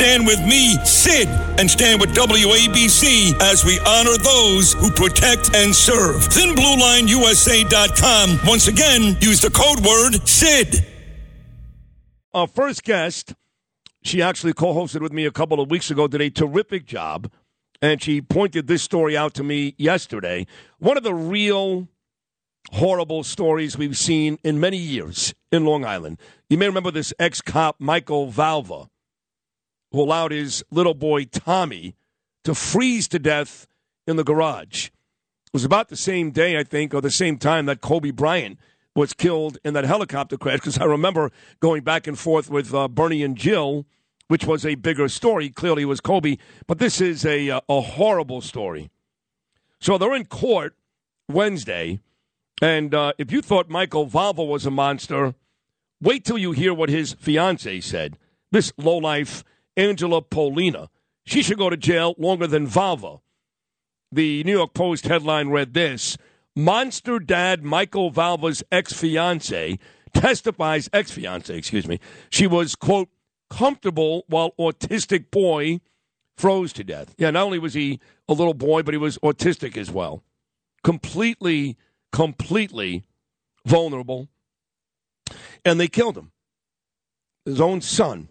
Stand with me, Sid, and stand with WABC as we honor those who protect and serve. ThinBlueLineUSA.com. Once again, use the code word SID. Our first guest, she actually co hosted with me a couple of weeks ago, did a terrific job. And she pointed this story out to me yesterday. One of the real horrible stories we've seen in many years in Long Island. You may remember this ex cop, Michael Valva who allowed his little boy Tommy to freeze to death in the garage. It was about the same day, I think, or the same time that Kobe Bryant was killed in that helicopter crash. Because I remember going back and forth with uh, Bernie and Jill, which was a bigger story. Clearly, was Kobe, but this is a uh, a horrible story. So they're in court Wednesday, and uh, if you thought Michael Valva was a monster, wait till you hear what his fiance said. This lowlife Angela Pollina. She should go to jail longer than Valva. The New York Post headline read this Monster dad Michael Valva's ex fiance testifies, ex fiance, excuse me. She was, quote, comfortable while autistic boy froze to death. Yeah, not only was he a little boy, but he was autistic as well. Completely, completely vulnerable. And they killed him. His own son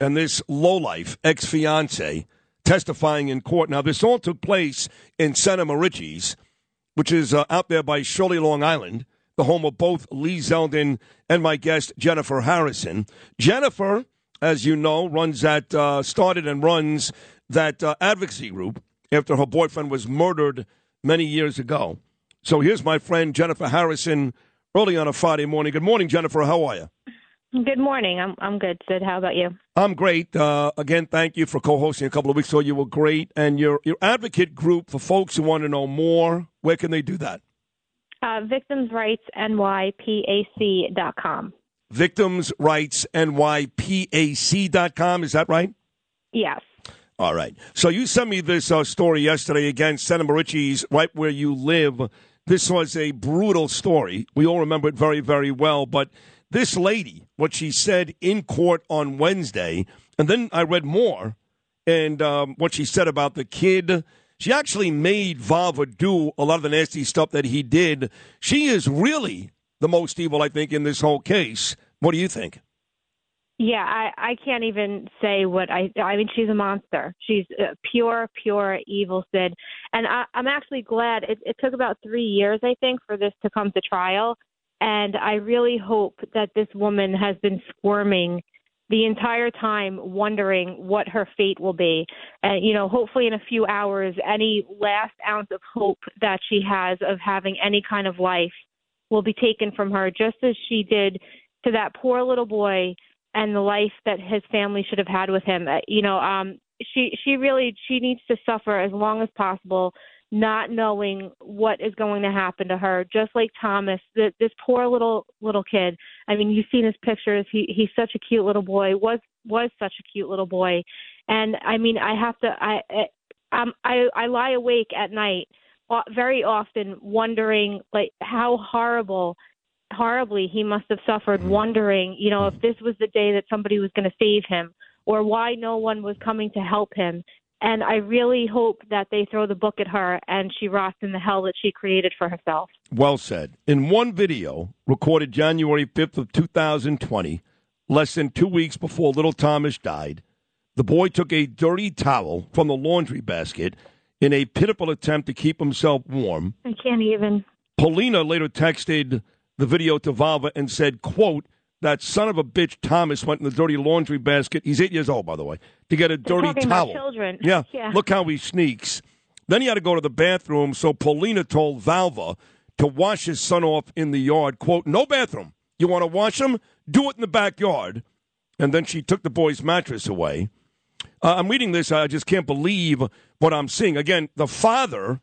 and this lowlife ex fiance testifying in court. Now, this all took place in Center Moriches, which is uh, out there by Shirley, Long Island, the home of both Lee Zeldin and my guest, Jennifer Harrison. Jennifer, as you know, runs that, uh, started and runs that uh, advocacy group after her boyfriend was murdered many years ago. So here's my friend, Jennifer Harrison, early on a Friday morning. Good morning, Jennifer. How are you? Good morning. I'm I'm good, Sid. How about you? I'm great. Uh, again, thank you for co-hosting a couple of weeks ago. You were great, and your your advocate group for folks who want to know more. Where can they do that? Uh, victimsrightsnypac.com. Victimsrightsnypac.com. Is that right? Yes. All right. So you sent me this uh, story yesterday again, Center Moriches, right where you live. This was a brutal story. We all remember it very, very well, but this lady, what she said in court on Wednesday, and then I read more, and um, what she said about the kid. She actually made Valva do a lot of the nasty stuff that he did. She is really the most evil, I think, in this whole case. What do you think? Yeah, I, I can't even say what I. I mean, she's a monster. She's pure, pure evil, Sid. And I, I'm actually glad it, it took about three years, I think, for this to come to trial. And I really hope that this woman has been squirming the entire time, wondering what her fate will be. And, you know, hopefully in a few hours, any last ounce of hope that she has of having any kind of life will be taken from her, just as she did to that poor little boy and the life that his family should have had with him. Uh, you know, um, she she really she needs to suffer as long as possible not knowing what is going to happen to her. Just like thomas the, this poor little little kid. I mean you've seen his pictures. He he's such a cute little boy was was such a cute little boy. And i mean i have to i um i i lie awake at night very often wondering like how horrible horribly he must have suffered wondering you know if this was the day that somebody was going to save him or why no one was coming to help him and I really hope that they throw the book at her and she rots in the hell that she created for herself. Well said. In one video recorded January 5th of 2020, less than two weeks before little Thomas died, the boy took a dirty towel from the laundry basket in a pitiful attempt to keep himself warm. I can't even. Pollina later texted the video to Valva and said, quote, that son of a bitch Thomas went in the dirty laundry basket. He's eight years old, by the way, to get a They're dirty towel. children. Yeah. yeah. Look how he sneaks. Then he had to go to the bathroom, so Pollina told Valva to wash his son off in the yard. Quote, no bathroom. You want to wash him? Do it in the backyard. And then she took the boy's mattress away. Uh, I'm reading this. I just can't believe what I'm seeing. Again, the father,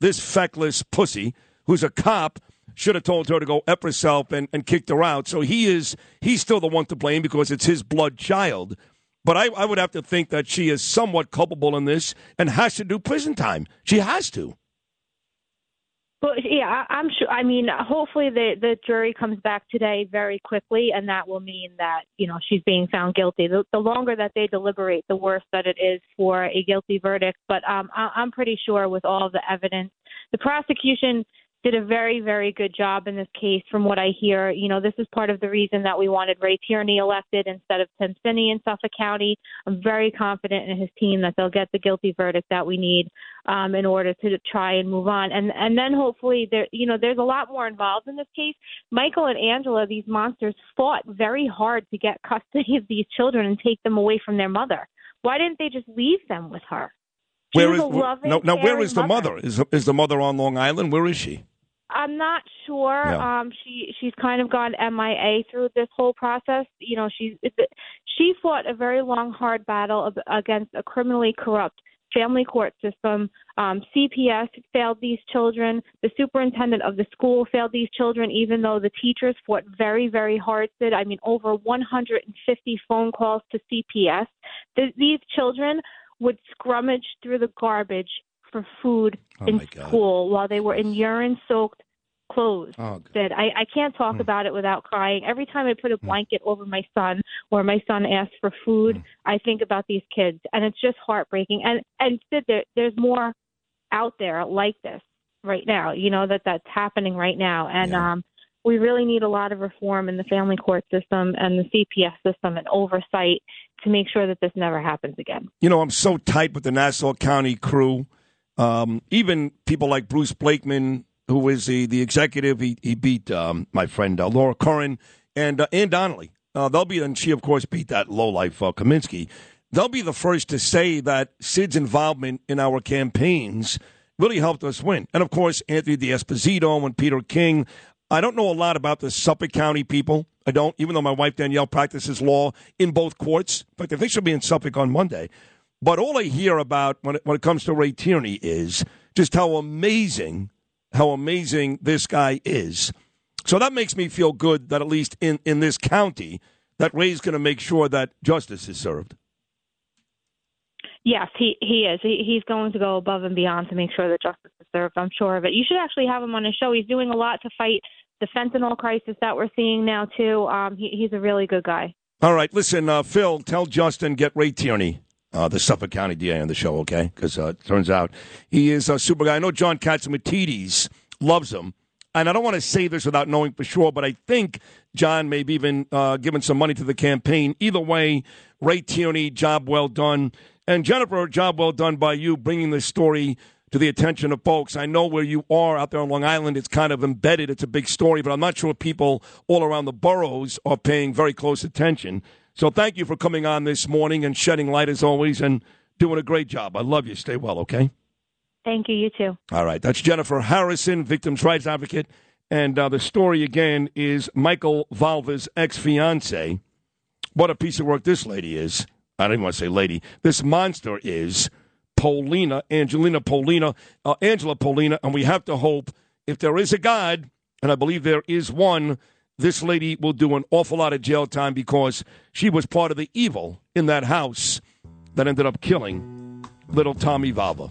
this feckless pussy, who's a cop, should have told her to go F herself and, and kicked her out. So he is he's still the one to blame because it's his blood child. But I, I would have to think that she is somewhat culpable in this and has to do prison time. She has to. Well, yeah, I'm sure. I mean, hopefully the the jury comes back today very quickly, and that will mean that you know she's being found guilty. The, the longer that they deliberate, the worse that it is for a guilty verdict. But um, I, I'm pretty sure with all the evidence, the prosecution did a very, very good job in this case, from what I hear. You know, this is part of the reason that we wanted Ray Tierney elected instead of Tim Sini in Suffolk County. I'm very confident in his team that they'll get the guilty verdict that we need um, in order to try and move on. And and then hopefully there, you know, there's a lot more involved in this case. Michael and Angela, these monsters, fought very hard to get custody of these children and take them away from their mother. Why didn't they just leave them with her? She where is loving, no, now? Where is the mother? mother? Is is the mother on Long Island? Where is she? I'm not sure. Yeah. Um, she she's kind of gone MIA through this whole process. You know, she's she fought a very long, hard battle against a criminally corrupt family court system. Um, CPS failed these children. The superintendent of the school failed these children, even though the teachers fought very, very hard. Did I mean over 150 phone calls to CPS? The, these children would scrummage through the garbage for food Oh, in God. school while they were in urine soaked clothes. Oh, That I, I can't talk Hmm. about it without crying. Every time I put a blanket over my son or my son asks for food, Hmm. I think about these kids and it's just heartbreaking. And and Sid, there, there's more out there like this right now, you know, that that's happening right now. And Yeah. um we really need a lot of reform in the family court system and the CPS system and oversight to make sure that this never happens again. You know, I'm so tight with the Nassau County crew. Um, even people like Bruce Blakeman, who is the, the executive, he, he beat um, my friend uh, Laura Curran and uh, Anne Donnelly. Uh, they'll be, and she, of course, beat that lowlife uh, Kaminsky. They'll be the first to say that Sid's involvement in our campaigns really helped us win. And, of course, Anthony D'Esposito and Peter King. I don't know a lot about the Suffolk County people. I don't, even though my wife Danielle practices law in both courts. In fact, I think she'll be in Suffolk on Monday. But all I hear about when it, when it comes to Ray Tierney is just how amazing, how amazing this guy is. So that makes me feel good that at least in, in this county, that Ray's going to make sure that justice is served. Yes, he he is. He, he's going to go above and beyond to make sure that justice is served. I'm sure of it. You should actually have him on his show. He's doing a lot to fight the fentanyl crisis that we're seeing now too. Um, he, he's a really good guy. All right, listen, uh, Phil, tell Justin get Ray Tierney, uh, the Suffolk County DA, on the show, okay? Because uh, it turns out he is a super guy. I know John Catsimatidis loves him, and I don't want to say this without knowing for sure, but I think John may have even uh, given some money to the campaign. Either way, Ray Tierney, job well done. And Jennifer, job well done by you bringing this story to the attention of folks. I know where you are out there on Long Island. It's kind of embedded. It's a big story, but I'm not sure people all around the boroughs are paying very close attention. So thank you for coming on this morning and shedding light as always and doing a great job. I love you. Stay well, okay? Thank you. You too. All right. That's Jennifer Harrison, victims' rights advocate. And uh, the story again is Michael Valva's ex fiance. What a piece of work this lady is. I don't even want to say lady. This monster is Pollina, Angelina Pollina, uh, Angela Pollina. And we have to hope if there is a God, and I believe there is one, this lady will do an awful lot of jail time because she was part of the evil in that house that ended up killing little Tommy Valva.